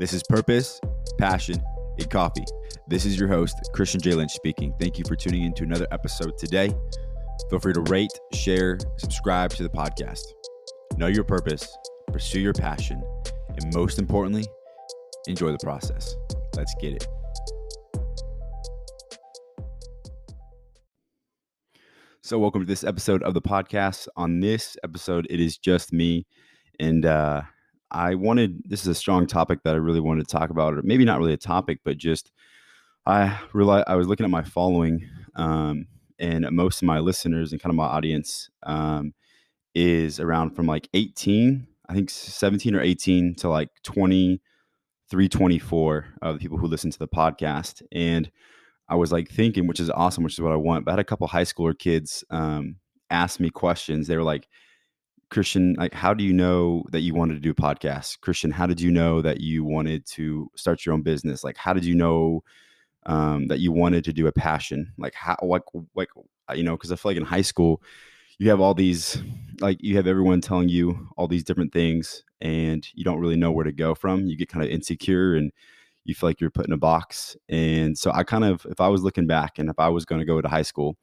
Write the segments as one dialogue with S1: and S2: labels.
S1: This is Purpose, Passion, and Coffee. This is your host, Christian J. Lynch speaking. Thank you for tuning in to another episode today. Feel free to rate, share, subscribe to the podcast. Know your purpose, pursue your passion, and most importantly, enjoy the process. Let's get it. So, welcome to this episode of the podcast. On this episode, it is just me. And uh, I wanted, this is a strong topic that I really wanted to talk about, or maybe not really a topic, but just I realized I was looking at my following, um, and most of my listeners and kind of my audience um, is around from like 18, I think 17 or 18 to like 23, 24 of the people who listen to the podcast. And I was like thinking, which is awesome, which is what I want. But I had a couple high schooler kids um, ask me questions. They were like, Christian, like, how do you know that you wanted to do a podcast? Christian, how did you know that you wanted to start your own business? Like, how did you know um, that you wanted to do a passion? Like, how, like, like, uh, you know, because I feel like in high school, you have all these, like, you have everyone telling you all these different things, and you don't really know where to go from. You get kind of insecure and you feel like you're put in a box. And so I kind of, if I was looking back and if I was going to go to high school,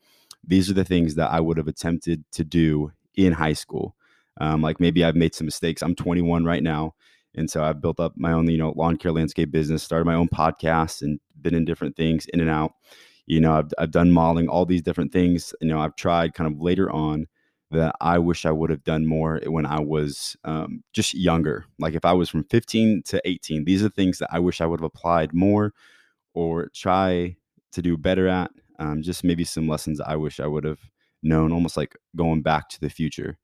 S1: these are the things that I would have attempted to do in high school. Um, like maybe I've made some mistakes. I'm 21 right now. And so I've built up my own, you know, lawn care landscape business, started my own podcast and been in different things in and out. You know, I've, I've done modeling, all these different things. You know, I've tried kind of later on that I wish I would have done more when I was um, just younger. Like if I was from 15 to 18, these are things that I wish I would have applied more or try to do better at. Um, just maybe some lessons I wish I would have known, almost like going back to the future.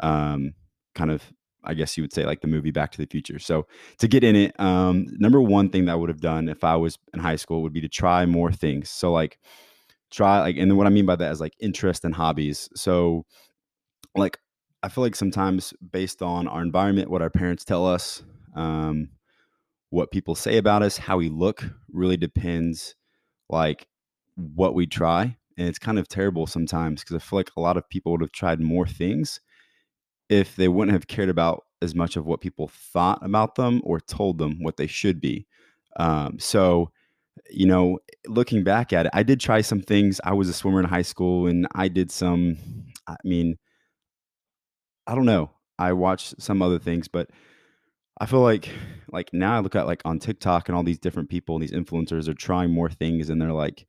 S1: Um, kind of, I guess you would say like the movie Back to the Future. So to get in it, um, number one thing that I would have done if I was in high school would be to try more things. So like try like, and then what I mean by that is like interest and hobbies. So like I feel like sometimes based on our environment, what our parents tell us, um, what people say about us, how we look, really depends like what we try. And it's kind of terrible sometimes because I feel like a lot of people would have tried more things if they wouldn't have cared about as much of what people thought about them or told them what they should be. Um, so, you know, looking back at it, I did try some things. I was a swimmer in high school and I did some, I mean, I don't know. I watched some other things, but I feel like like now I look at like on TikTok and all these different people, these influencers are trying more things and they're like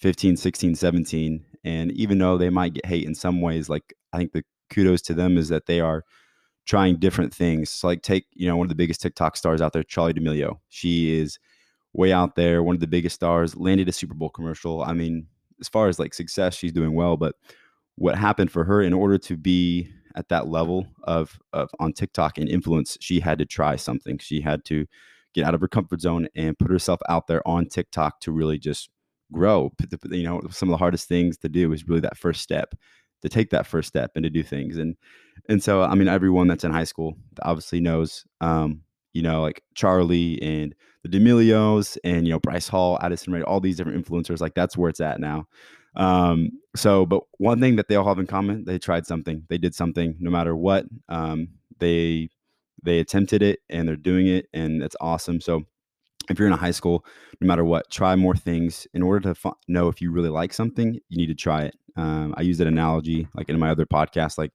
S1: 15, 16, 17. And even though they might get hate in some ways, like I think the kudos to them is that they are trying different things. So like take, you know, one of the biggest TikTok stars out there, Charli D'Amelio. She is way out there, one of the biggest stars, landed a Super Bowl commercial. I mean, as far as like success, she's doing well, but what happened for her in order to be at that level of, of on TikTok and influence, she had to try something. She had to get out of her comfort zone and put herself out there on TikTok to really just grow. You know, some of the hardest things to do is really that first step to take that first step and to do things. And and so I mean, everyone that's in high school obviously knows, um, you know, like charli and the D'Amelios and you know Bryce Hall, Addison Rae, all these different influencers. Like that's where it's at now. Um, so, but one thing that they all have in common, they tried something. They did something, no matter what. Um, they they attempted it and they're doing it, and it's awesome. So, if you're in a high school, no matter what, try more things. In order to f- know if you really like something, you need to try it. Um, I use that analogy like in my other podcast, like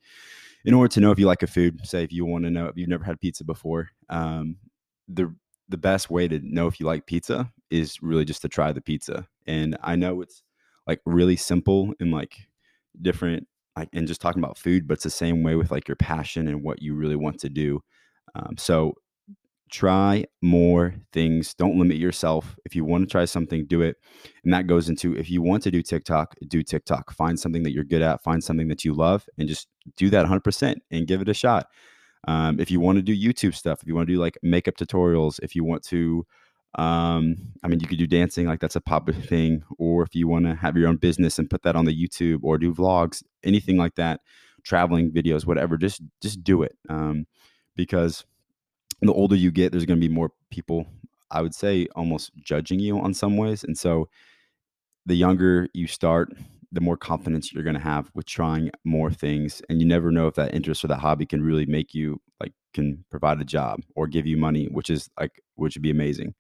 S1: in order to know if you like a food, say if you want to know if you've never had pizza before, um, the the best way to know if you like pizza is really just to try the pizza. And I know it's like really simple and like different like and just talking about food but it's the same way with like your passion and what you really want to do um, so try more things. Don't limit yourself. If you want to try something do it. And that goes into if you want to do tiktok do tiktok. Find something that you're good at find something that you love and just do that 100% and give it a shot. Um, if you want to do youtube stuff if you want to do like makeup tutorials if you want to um, I mean, you could do dancing, like that's a popular thing, or if you want to have your own business and put that on the YouTube or do vlogs, anything like that, traveling videos, whatever, just just do it. Um, because the older you get, there's going to be more people, I would say, almost judging you on some ways, and so the younger you start, the more confidence you're going to have with trying more things. And you never know if that interest or that hobby can really make you like can provide a job or give you money which is like which would be amazing.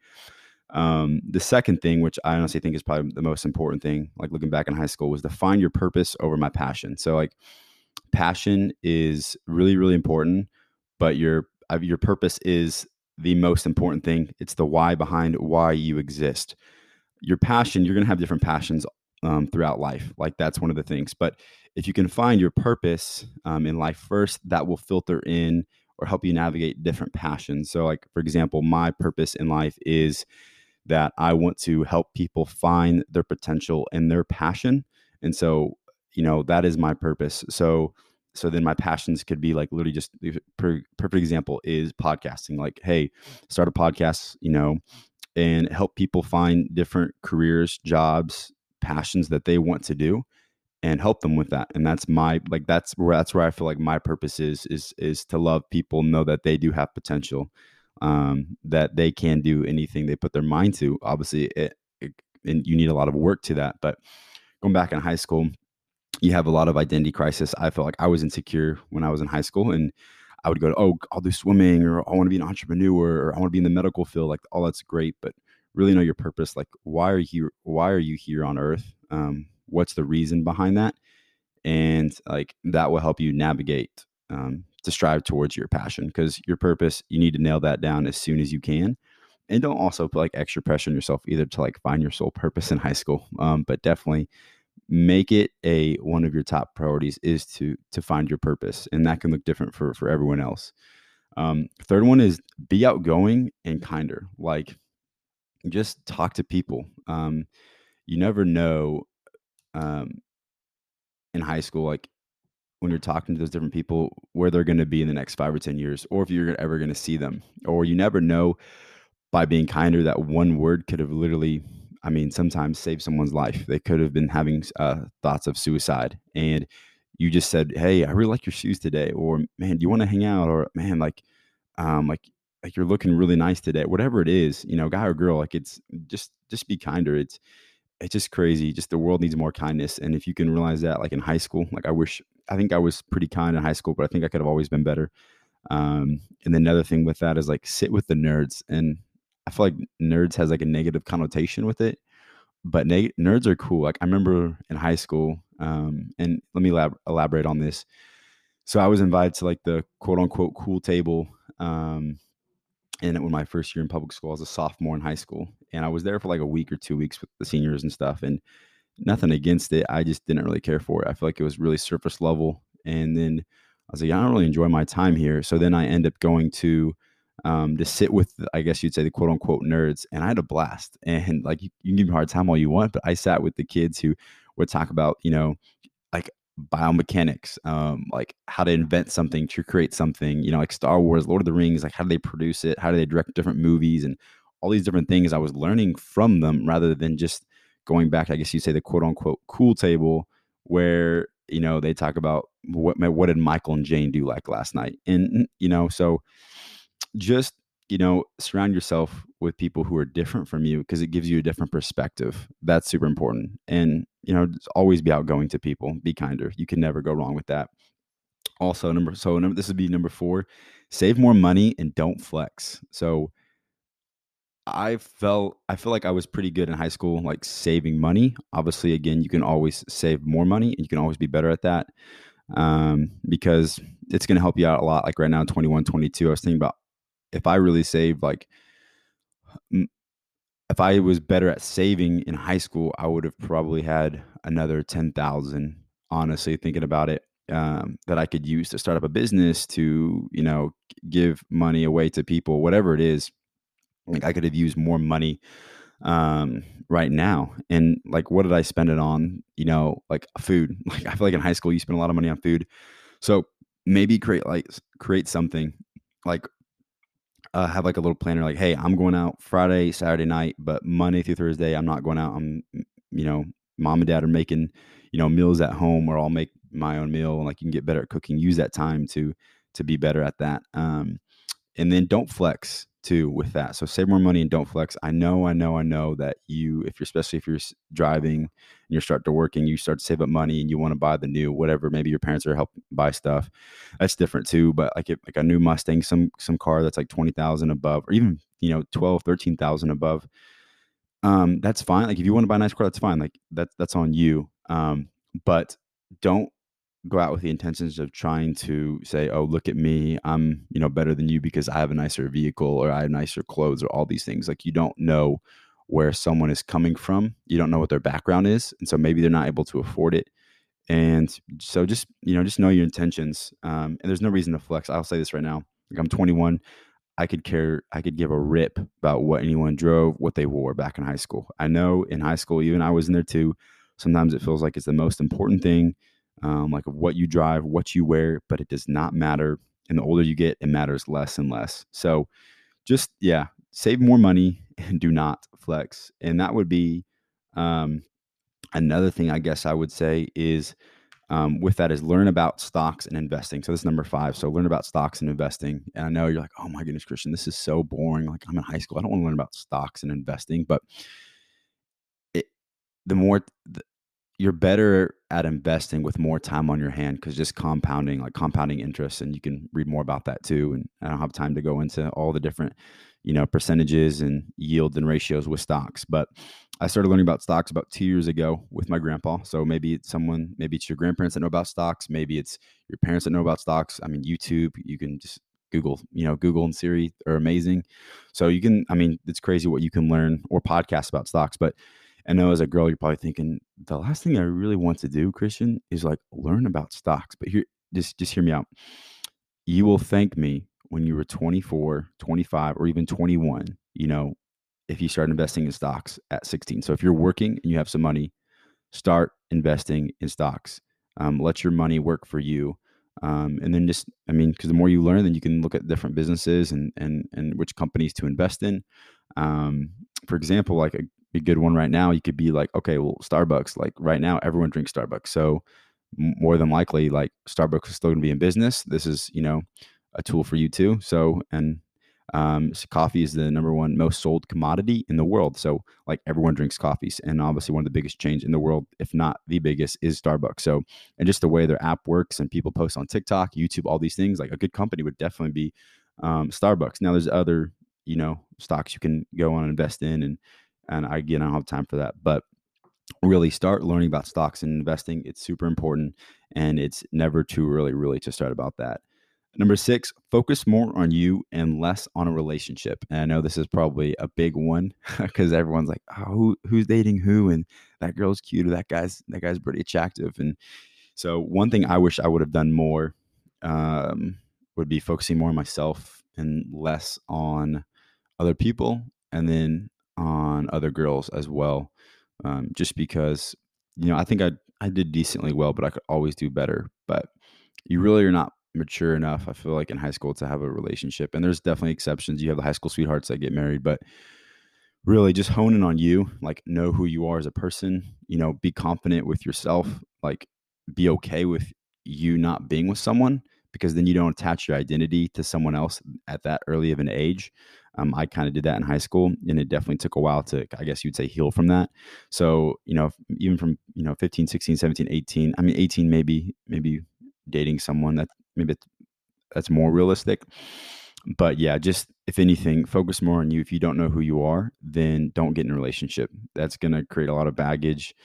S1: Um, the second thing which i honestly think is probably the most important thing like looking back in high school was to find your purpose over my passion. So like passion is really really important but your your purpose is the most important thing it's the why behind why you exist your passion you're going to have different passions um, throughout life. Like that's one of the things. But if you can find your purpose um, in life first, that will filter in or help you navigate different passions. So, like for example, my purpose in life is that I want to help people find their potential and their passion. And so, you know, that is my purpose. So, so then my passions could be like literally just the perfect example is podcasting. Like, hey, start a podcast, you know, and help people find different careers, jobs, passions that they want to do and help them with that and that's my like that's where that's where i feel like my purpose is is is to love people know that they do have potential um that they can do anything they put their mind to obviously it, it, and you need a lot of work to that but going back in high school you have a lot of identity crisis i felt like i was insecure when i was in high school and i would go to oh i'll do swimming or i want to be an entrepreneur or i want to be in the medical field like all that's great but really know your purpose like why are you why are you here on earth? Um, what's the reason behind that? And like that will help you navigate um, to strive towards your passion because your purpose you need to nail that down as soon as you can and don't also put like extra pressure on yourself either to like find your sole purpose in high school um, but definitely make it a one of your top priorities is to to find your purpose and that can look different for for everyone else um, third one is be outgoing and kinder like just talk to people. Um, you never know um, in high school, like when you're talking to those different people, where they're going to be in the next five or 10 years, or if you're ever going to see them. Or you never know by being kinder that one word could have literally, I mean, sometimes save someone's life. They could have been having uh, thoughts of suicide. And you just said, Hey, I really like your shoes today. Or, man, do you want to hang out? Or, man, like, um, like like you're looking really nice today whatever it is you know guy or girl like it's just just be kinder it's it's just crazy just the world needs more kindness and if you can realize that like in high school like i wish i think i was pretty kind in high school but i think i could have always been better um and then another thing with that is like sit with the nerds and i feel like nerds has like a negative connotation with it but nerds are cool like i remember in high school um and let me lab- elaborate on this so i was invited to like the quote unquote cool table um and was my first year in public school, I was a sophomore in high school, and I was there for like a week or two weeks with the seniors and stuff. And nothing against it, I just didn't really care for it. I feel like it was really surface level. And then I was like, I don't really enjoy my time here. So then I end up going to um, to sit with, I guess you'd say, the quote unquote nerds, and I had a blast. And like you, you can give me a hard time all you want, but I sat with the kids who would talk about, you know, like biomechanics, um, like how to invent something to create something, you know, like Star Wars, Lord of the Rings, like how do they produce it? How do they direct different movies and all these different things I was learning from them rather than just going back, I guess you say the quote unquote cool table where, you know, they talk about what what did Michael and Jane do like last night? And you know, so just you know, surround yourself with people who are different from you because it gives you a different perspective. That's super important. And, you know, always be outgoing to people, be kinder. You can never go wrong with that. Also, number so number, this would be number four save more money and don't flex. So, I felt I feel like I was pretty good in high school, like saving money. Obviously, again, you can always save more money and you can always be better at that um, because it's going to help you out a lot. Like right now, 21, 22, I was thinking about if I really saved like if I was better at saving in high school, I would have probably had another 10,000 honestly thinking about it um, that I could use to start up a business to, you know, give money away to people, whatever it is. Like I could have used more money um, right now. And like, what did I spend it on? You know, like food. Like I feel like in high school, you spend a lot of money on food. So maybe create like create something like uh, have like a little planner like hey i'm going out friday saturday night but monday through thursday i'm not going out. I'm you know mom and dad are making you know meals at home or i'll make my own meal and like you can get better at cooking. Use that time to to be better at that. Um and then don't flex too with that. So save more money and don't flex. I know, I know, I know that you, if you're especially if you're driving and you're start to working, you start to save up money and you want to buy the new whatever. Maybe your parents are helping buy stuff. That's different too. But like if, like a new Mustang, some some car that's like twenty thousand above, or even you know 12, 13,000 above. Um, that's fine. Like if you want to buy a nice car, that's fine. Like that's that's on you. Um, but don't go out with the intentions of trying to say, "Oh, look at me, I'm you know better than you because I have a nicer vehicle or I have nicer clothes or all these things." Like you don't know where someone is coming from. You don't know what their background is, and so maybe they're not able to afford it. And so just you know just know your intentions. Um, and there's no reason to flex. I'll say this right now. Like I'm 21. I could care, I could give a rip about what anyone drove, what they wore back in high school. I know in high school, even I was in there too. Sometimes it feels like it's the most important thing um, like what you drive, what you wear, but it does not matter. And the older you get, it matters less and less. So just, yeah, save more money and do not flex. And that would be um, another thing I guess I would say is um, with that is learn about stocks and investing. So this is number five. So learn about stocks and investing. And I know you're like, oh my goodness, Christian, this is so boring. Like I'm in high school. I don't want to learn about stocks and investing, but it, the more you're better at investing with more time on your hand because just compounding, like compounding interest, and you can read more about that too. And I don't have time to go into all the different, you know, percentages and yields and ratios with stocks. But I started learning about stocks about two years ago with my grandpa. So maybe it's someone, maybe it's your grandparents that know about stocks, maybe it's your parents that know about stocks. I mean, YouTube, you can just Google, you know, Google and Siri are amazing. So you can, I mean, it's crazy what you can learn or podcasts about stocks, but I know as a girl, you're probably thinking the last thing I really want to do, Christian, is like learn about stocks. But here, just just hear me out. You will thank me when you were 24, 25, or even 21. You know, if you start investing in stocks at 16. So if you're working and you have some money, start investing in stocks. Um, let your money work for you. Um, and then just, I mean, because the more you learn, then you can look at different businesses and and and which companies to invest in. Um, for example, like a a good one right now, you could be like, okay, well, Starbucks, like right now, everyone drinks Starbucks. So more than likely, like Starbucks is still going to be in business. This is, you know, a tool for you too. So, and um, so coffee is the number one most sold commodity in the world. So, like everyone drinks coffees, and obviously one of the biggest chains in the world, if not the biggest, is Starbucks. So, and just the way their app works, and people post on TikTok, YouTube, all these things, like a good company would definitely be um, Starbucks. Now, there's other, you know, stocks you can go on and invest in, and and I, again, I don't have time for that. But really start learning about stocks and investing. It's super important. And it's never too early, really, to start about that. Number six, focus more on you and less on a relationship. And I know this is probably a big one because everyone's like, oh, who, who's dating who? And that girl's cute or that guy's that guy's pretty attractive. And so one thing I wish I would have done more um, would be focusing more on myself and less on other people. And then on other girls as well, um, just because you know I think I I did decently well, but I could always do better. But you really are not mature enough. I feel like in high school to have a relationship, and there's definitely exceptions. You have the high school sweethearts that get married, but really just honing on you, like know who you are as a person. You know, be confident with yourself. Like be okay with you not being with someone because then you don't attach your identity to someone else at that early of an age. Um, I kind of did that in high school, and it definitely took a while to, I guess you'd say, heal from that. So, you know, even from, you know, 15, 16, 17, 18, I mean, 18, maybe, maybe dating someone that maybe that's more realistic. But yeah, just if anything, focus more on you. If you don't know who you are, then don't get in a relationship. That's going to create a lot of baggage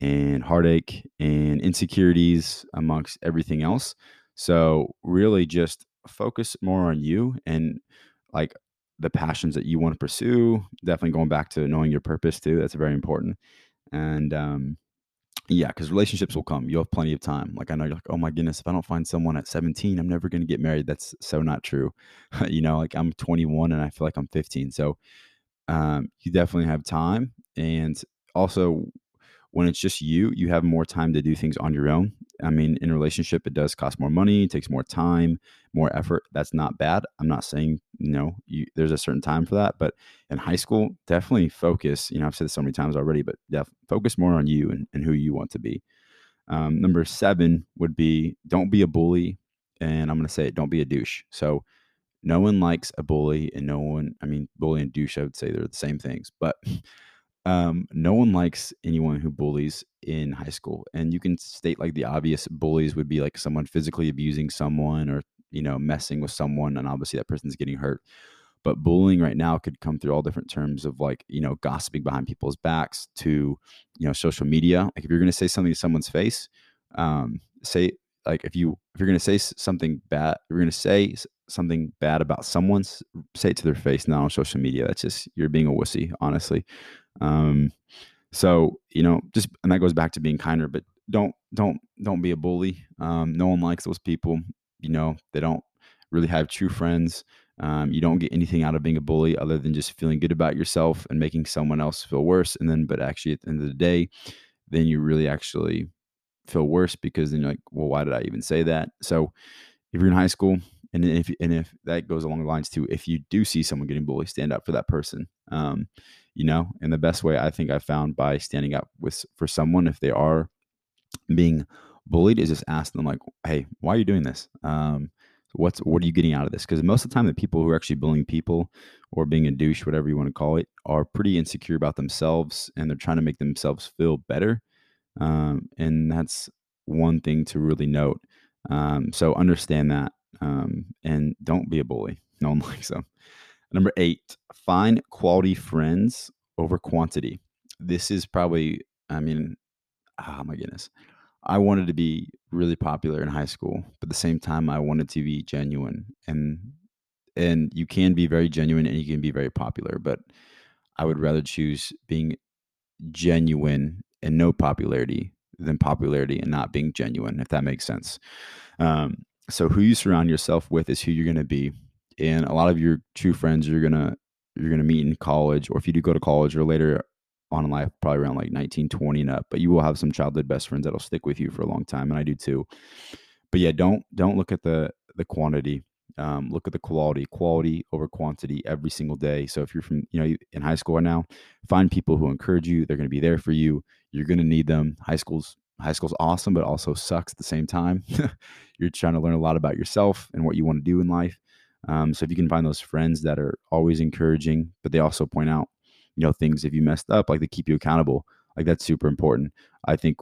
S1: and heartache and insecurities amongst everything else. So, really just focus more on you and like the passions that you want to pursue. Definitely going back to knowing your purpose too. That's very important. And um, yeah, because relationships will come. You'll have plenty of time. Like I know you're like, oh my goodness, if I don't find someone at 17, I'm never going to get married. That's so not true. you know, like I'm 21 and I feel like I'm 15. So um, you definitely have time. And also, when it's just you, you have more time to do things on your own. I mean, in a relationship, it does cost more money, takes more time, more effort. That's not bad. I'm not saying, know, you, there's a certain time for that. But in high school, definitely focus. You know, I've said this so many times already, but def- focus more on you and, and who you want to be. Um, number seven would be don't be a bully. And I'm going to say it, don't be a douche. So no one likes a bully, and no one. I mean, bully and douche. I would say they're the same things, but um, no one likes anyone who bullies in high school. And you can state like the obvious bullies would be like someone physically abusing someone or you know messing with someone, and obviously that person's getting hurt. But bullying right now could come through all different terms of like you know gossiping behind people's backs to you know social media. Like if you're going to say something to someone's face, um, say like if you if you're going to say something bad, you're going to say something bad about someone, say it to their face, not on social media. That's just you're being a wussy, honestly. Um, so you know, just and that goes back to being kinder, but don't don't don't be a bully. Um, no one likes those people. You know, they don't really have true friends. Um, you don't get anything out of being a bully other than just feeling good about yourself and making someone else feel worse. And then, but actually, at the end of the day, then you really actually feel worse because then you're like, well, why did I even say that? So if you're in high school, and if and if that goes along the lines too, if you do see someone getting bullied, stand up for that person. Um, you know, and the best way I think I found by standing up with for someone if they are being bullied is just ask them like, hey, why are you doing this? Um, what's what are you getting out of this? Because most of the time, the people who are actually bullying people or being a douche, whatever you want to call it, are pretty insecure about themselves and they're trying to make themselves feel better. Um, and that's one thing to really note. Um, so understand that um, and don't be a bully. No one likes them. Number eight, find quality friends over quantity. This is probably, I mean, oh my goodness. I wanted to be really popular in high school, but at the same time, I wanted to be genuine. And and you can be very genuine and you can be very popular, but I would rather choose being genuine and no popularity than popularity and not being genuine, if that makes sense. Um, so who you surround yourself with is who you're going to be and a lot of your true friends you're gonna you're gonna meet in college or if you do go to college or later on in life probably around like 19 20 and up but you will have some childhood best friends that'll stick with you for a long time and i do too. But yeah don't don't look at the the quantity um, look at the quality quality over quantity every single day. So if you're from you know in high school right now find people who encourage you they're going to be there for you you're going to need them. High school's high school's awesome but also sucks at the same time. You're trying to learn a lot about yourself and what you want to do in life um, so if you can find those friends that are always encouraging, but they also point out, you know, things if you messed up, like they keep you accountable, like that's super important. I think,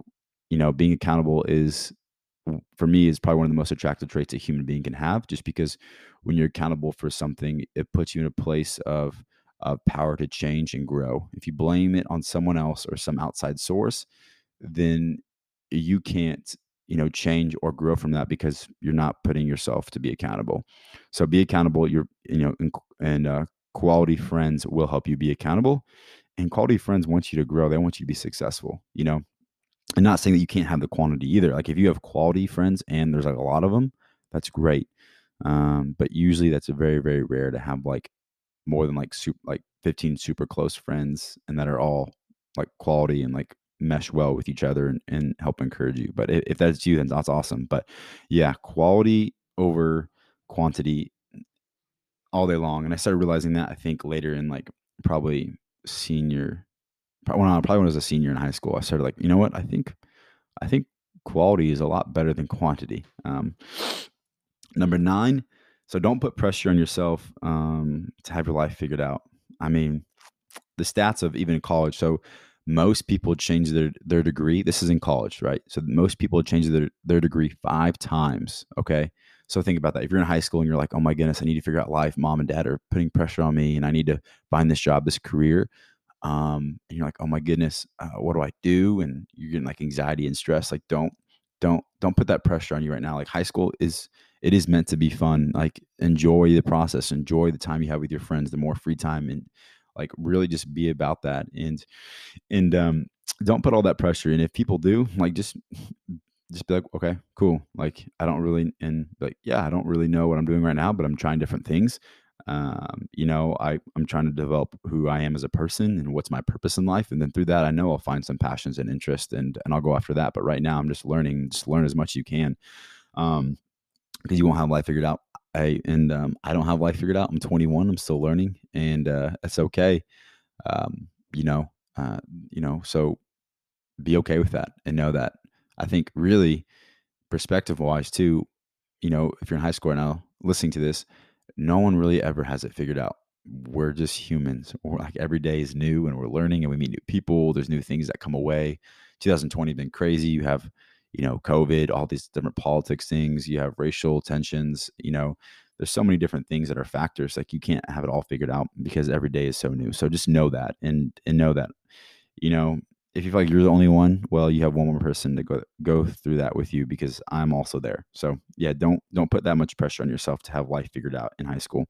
S1: you know, being accountable is for me is probably one of the most attractive traits a human being can have just because when you're accountable for something it puts you in a place of of power to change and grow if you blame it on someone else or some outside source then you can't you know change or grow from that because you're not putting yourself to be accountable. So be accountable you're you know and, and uh, quality friends will help you be accountable and quality friends want you to grow they want you to be successful you know? And not saying that you can't have the quantity either like if you have quality friends and there's like a lot of them that's great um, but usually that's very very rare to have like more than like super like 15 super close friends and that are all like quality and like mesh well with each other and, and help encourage you. But if, if that's you, then that's awesome. But yeah, quality over quantity all day long. And I started realizing that I think later in like probably senior, probably when I, probably when I was a senior in high school, I started like, you know what? I think, I think quality is a lot better than quantity. Um, number nine. So don't put pressure on yourself um, to have your life figured out. I mean, the stats of even college. So most people change their their degree. This is in college, right? So most people change their their degree five times. Okay. So think about that. If you're in high school and you're like, oh my goodness, I need to figure out life. Mom and dad are putting pressure on me and I need to find this job, this career. Um, and you're like, oh my goodness, uh, what do I do? And you're getting like anxiety and stress. Like, don't, don't, don't put that pressure on you right now. Like high school is, it is meant to be fun. Like enjoy the process, enjoy the time you have with your friends, the more free time and like really just be about that and and um don't put all that pressure and if people do like just just be like okay cool like i don't really and like yeah i don't really know what i'm doing right now but i'm trying different things um, you know i i'm trying to develop who i am as a person and what's my purpose in life and then through that i know i'll find some passions and interest and and i'll go after that but right now i'm just learning just learn as much as you can um because you won't have life figured out I and um, I don't have life figured out. I'm 21. I'm still learning, and uh, it's okay. Um, you know, uh, you know. So be okay with that, and know that. I think really, perspective wise too. You know, if you're in high school now, listening to this, no one really ever has it figured out. We're just humans. We're like every day is new and we're learning and we meet new people. There's new things that come away. 2020 been crazy. You have, you know, COVID, all these different politics things. You have racial tensions. You know, there's so many different things that are factors. Like you can't have it all figured out because every day is so new. So just know that and and know that, you know, if you feel like you're the only one, well, you have one more person to go go through that with you because I'm also there. So yeah, don't don't put that much pressure on yourself to have life figured out in high school.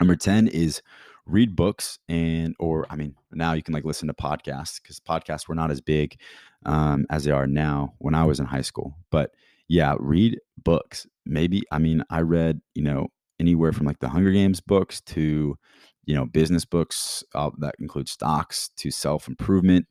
S1: Number 10 is read books and or I mean now you can like listen to podcasts because podcasts were not as big um, as they are now when I was in high school. But yeah, read books. Maybe I mean I read, you know, anywhere from like the Hunger Games books to you know business books uh, that include stocks to self improvement.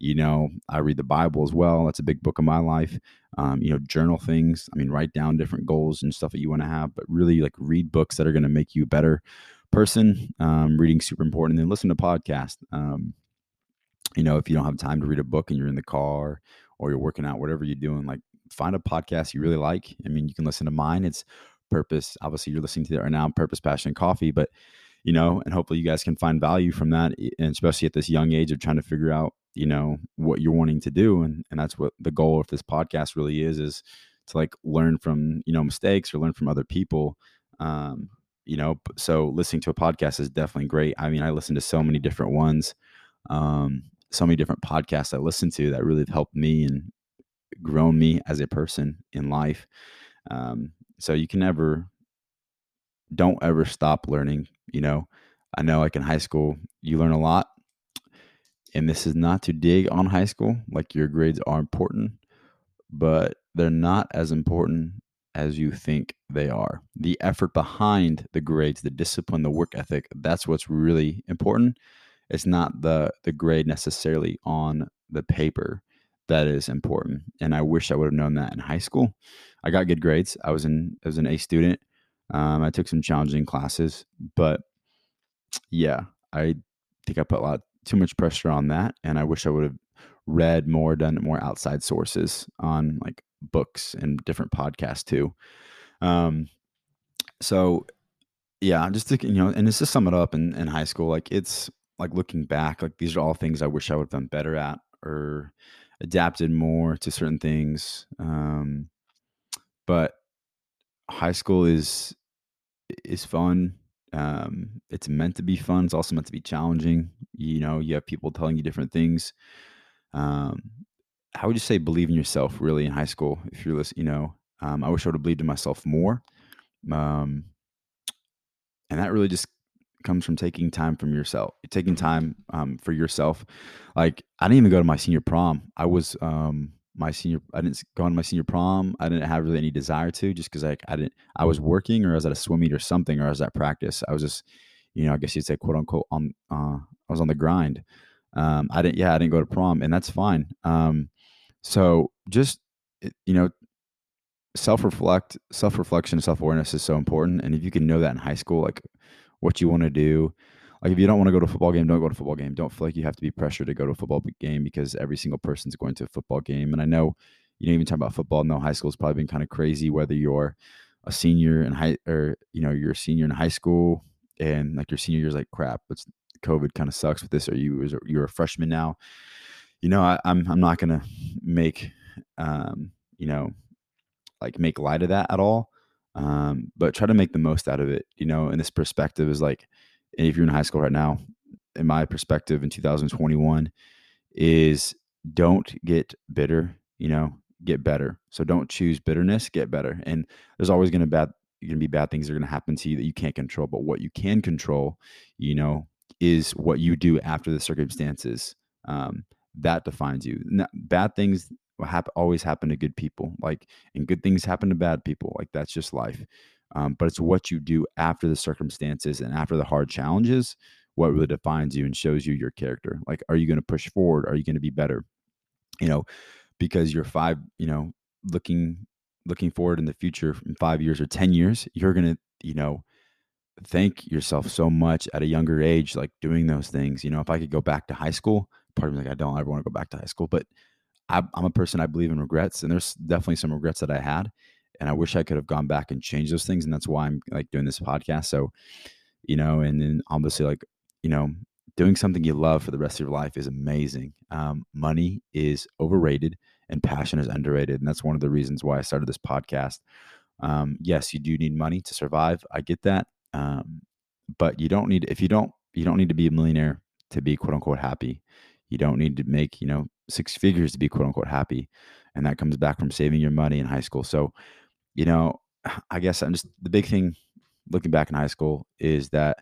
S1: You know, I read the Bible as well. That's a big book of my life. Um, you know, journal things. I mean, write down different goals and stuff that you want to have, but really like read books that are going to make you better person. Um, reading super important. And then listen to podcasts. Um, you know, if you don't have time to read a book and you're in the car or you're working out, whatever you're doing, like find a podcast you really like. I mean, you can listen to mine. It's Purpose. Obviously, you're listening to it right now, Purpose, Passion, Coffee. But you know, and hopefully you guys can find value from that, and especially at this young age of trying to figure out, you know, what you're wanting to do, and and that's what the goal of this podcast really is, is to like learn from you know mistakes or learn from other people. Um, you know, so listening to a podcast is definitely great. I mean, I listen to so many different ones, um, so many different podcasts I listen to that really have helped me and grown me as a person in life. Um, so you can never don't ever stop learning. You know, I know like in high school, you learn a lot. And this is not to dig on high school, like your grades are important, but they're not as important as you think they are. The effort behind the grades, the discipline, the work ethic, that's what's really important. It's not the the grade necessarily on the paper that is important. And I wish I would have known that in high school. I got good grades. I was in I was an A student. Um, I took some challenging classes, but yeah, I think I put a lot too much pressure on that, and I wish I would have read more, done more outside sources on like books and different podcasts too. Um, so yeah, just to you know, and just to sum it up in, in high school, like it's like looking back, like these are all things I wish I would have done better at or adapted more to certain things. Um, but high school is is fun. Um, it's meant to be fun. It's also meant to be challenging. You know, you have people telling you different things. Um, how would you say believe in yourself really in high school? If you're listening, you know, um, I wish I would have believed in myself more. Um, and that really just comes from taking time from yourself, taking time um, for yourself. Like I didn't even go to my senior prom. I was um, my senior I didn't go on my senior prom. I didn't have really any desire to just because like I didn't I was working or I was at a swim meet or something or I was at practice. I was just, you know, I guess you'd say quote unquote on uh I was on the grind. Um I didn't yeah, I didn't go to prom and that's fine. Um so just eh, you know, self-reflect, self-reflection, self-awareness is so important. And if you can know that in high school, like what you want to do, like if you don't want to go to a football game, don't go to a football game. Don't feel like you have to be pressured to go to a football game because every single person's going to a football game. And I know, you know, even talk about football. No, high school's probably been kind of crazy. Whether you're a senior in high or you know you're a senior in high school and like your senior year's like crap. It's COVID kind of sucks with this. Or you you're a freshman now. You know, I, I'm I'm not gonna make um you know like make light of that at all. Um, but try to make the most out of it. You know, and this perspective is like if you're in high school right now, in my perspective in 2021, is don't get bitter, you know, get better. So don't choose bitterness, get better. And there's always gonna bad gonna be bad things that are gonna happen to you that you can't control. But what you can control, you know, is what you do after the circumstances. Um, that defines you. bad things happen, always happen to good people. Like, and good things happen to bad people. Like that's just life. Um, but it's what you do after the circumstances and after the hard challenges what really defines you and shows you your character like are you going to push forward are you going to be better you know because you're five you know looking looking forward in the future in five years or ten years you're going to you know thank yourself so much at a younger age like doing those things you know if i could go back to high school part of me like i don't ever want to go back to high school but I, i'm a person i believe in regrets and there's definitely some regrets that i had and I wish I could have gone back and changed those things. And that's why I'm like doing this podcast. So, you know, and then obviously like, you know, doing something you love for the rest of your life is amazing. Um, money is overrated and passion is underrated. And that's one of the reasons why I started this podcast. Um, yes, you do need money to survive. I get that. Um, but you don't need, if you don't, you don't need to be a millionaire to be quote unquote happy. You don't need to make, you know, six figures to be quote unquote happy. And that comes back from saving your money in high school. So, you know, I guess I'm just the big thing looking back in high school is that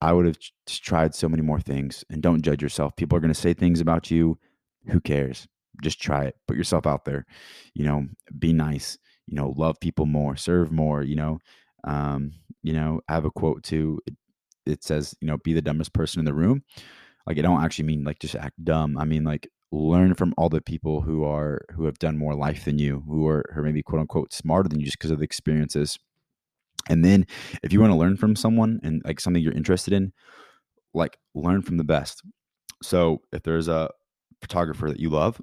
S1: I would have tried so many more things and don't judge yourself. People are going to say things about you. Who cares? Just try it. Put yourself out there. You know, be nice. You know, love people more, serve more. You know, um, you know, I have a quote too. It, it says, you know, be the dumbest person in the room. Like, I don't actually mean like just act dumb. I mean like learn from all the people who are who have done more life than you, who are who maybe quote unquote smarter than you just because of the experiences. And then if you want to learn from someone and like something you're interested in, like learn from the best. So if there's a photographer that you love,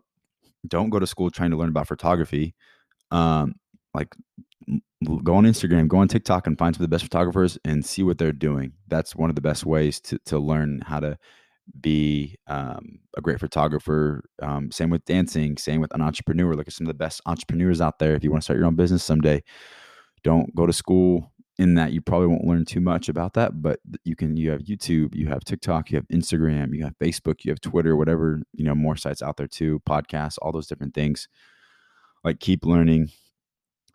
S1: don't go to school trying to learn about photography. Um, like go on Instagram, go on TikTok and find some of the best photographers and see what they're doing. That's one of the best ways to to learn how to be um, a great photographer. Um, same with dancing, same with an entrepreneur. Look at some of the best entrepreneurs out there. If you want to start your own business someday, don't go to school in that you probably won't learn too much about that but you can you have youtube you have tiktok you have instagram you have facebook you have twitter whatever you know more sites out there too podcasts all those different things like keep learning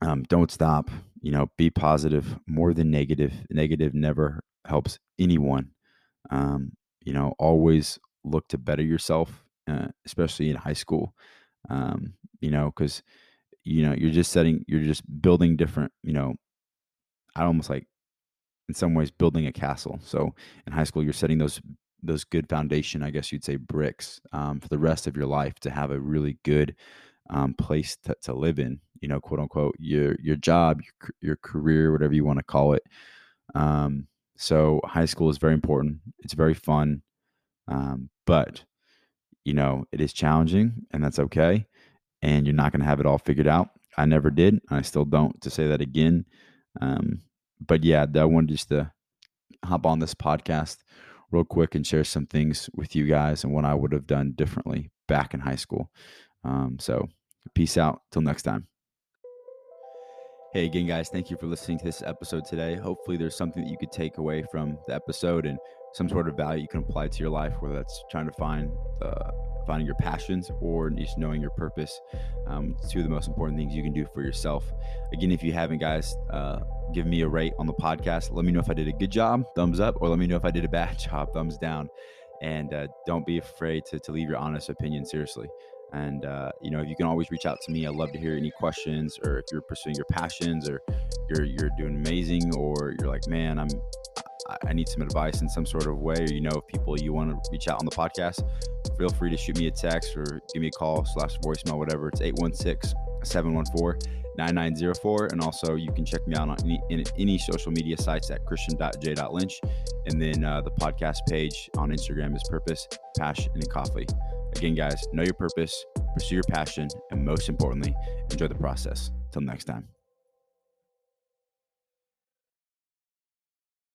S1: um, don't stop you know be positive more than negative Negative never helps anyone um, you know always look to better yourself uh, especially in high school um, you know because you know you're just setting you're just building different you know i almost like in some ways building a castle. So in high school you're setting those those good foundation i guess you'd say bricks um, for the rest of your life to have a really good um, place to, to live in you know quote unquote your your job your, your career whatever you want to call it. Um, so high school is very important it's very fun um, but you know it is challenging and that's okay and you're not going to have it all figured out. I never did. I still don't to say that again. Um, but yeah, I wanted just to hop on this podcast real quick and share some things with you guys and what I would have done differently back in high school. Um, so peace out. Till next time. Hey again, guys, thank you for listening to this episode today. Hopefully, there's something that you could take away from the episode and some sort of value you can apply to your life, whether that's trying to find uh, finding your passions or just knowing your purpose. Um, two of the most important things you can do for yourself. Again, if you haven't, guys, uh, give me a rate on the podcast. Let me know if I did a good job, thumbs up, or let me know if I did a bad job, thumbs down. And uh, don't be afraid to, to leave your honest opinion seriously. And uh, you know, you can always reach out to me. I love to hear any questions, or if you're pursuing your passions, or you're you're doing amazing, or you're like, man, I'm I need some advice in some sort of way, or you know, if people you want to reach out on the podcast, feel free to shoot me a text or give me a call slash voicemail, whatever. It's 816 714 9904. And also, you can check me out on any, in, any social media sites at christian.j.lynch. And then uh, the podcast page on Instagram is Purpose, Passion, and Coffee. Again, guys, know your purpose, pursue your passion, and most importantly, enjoy the process. Till next time.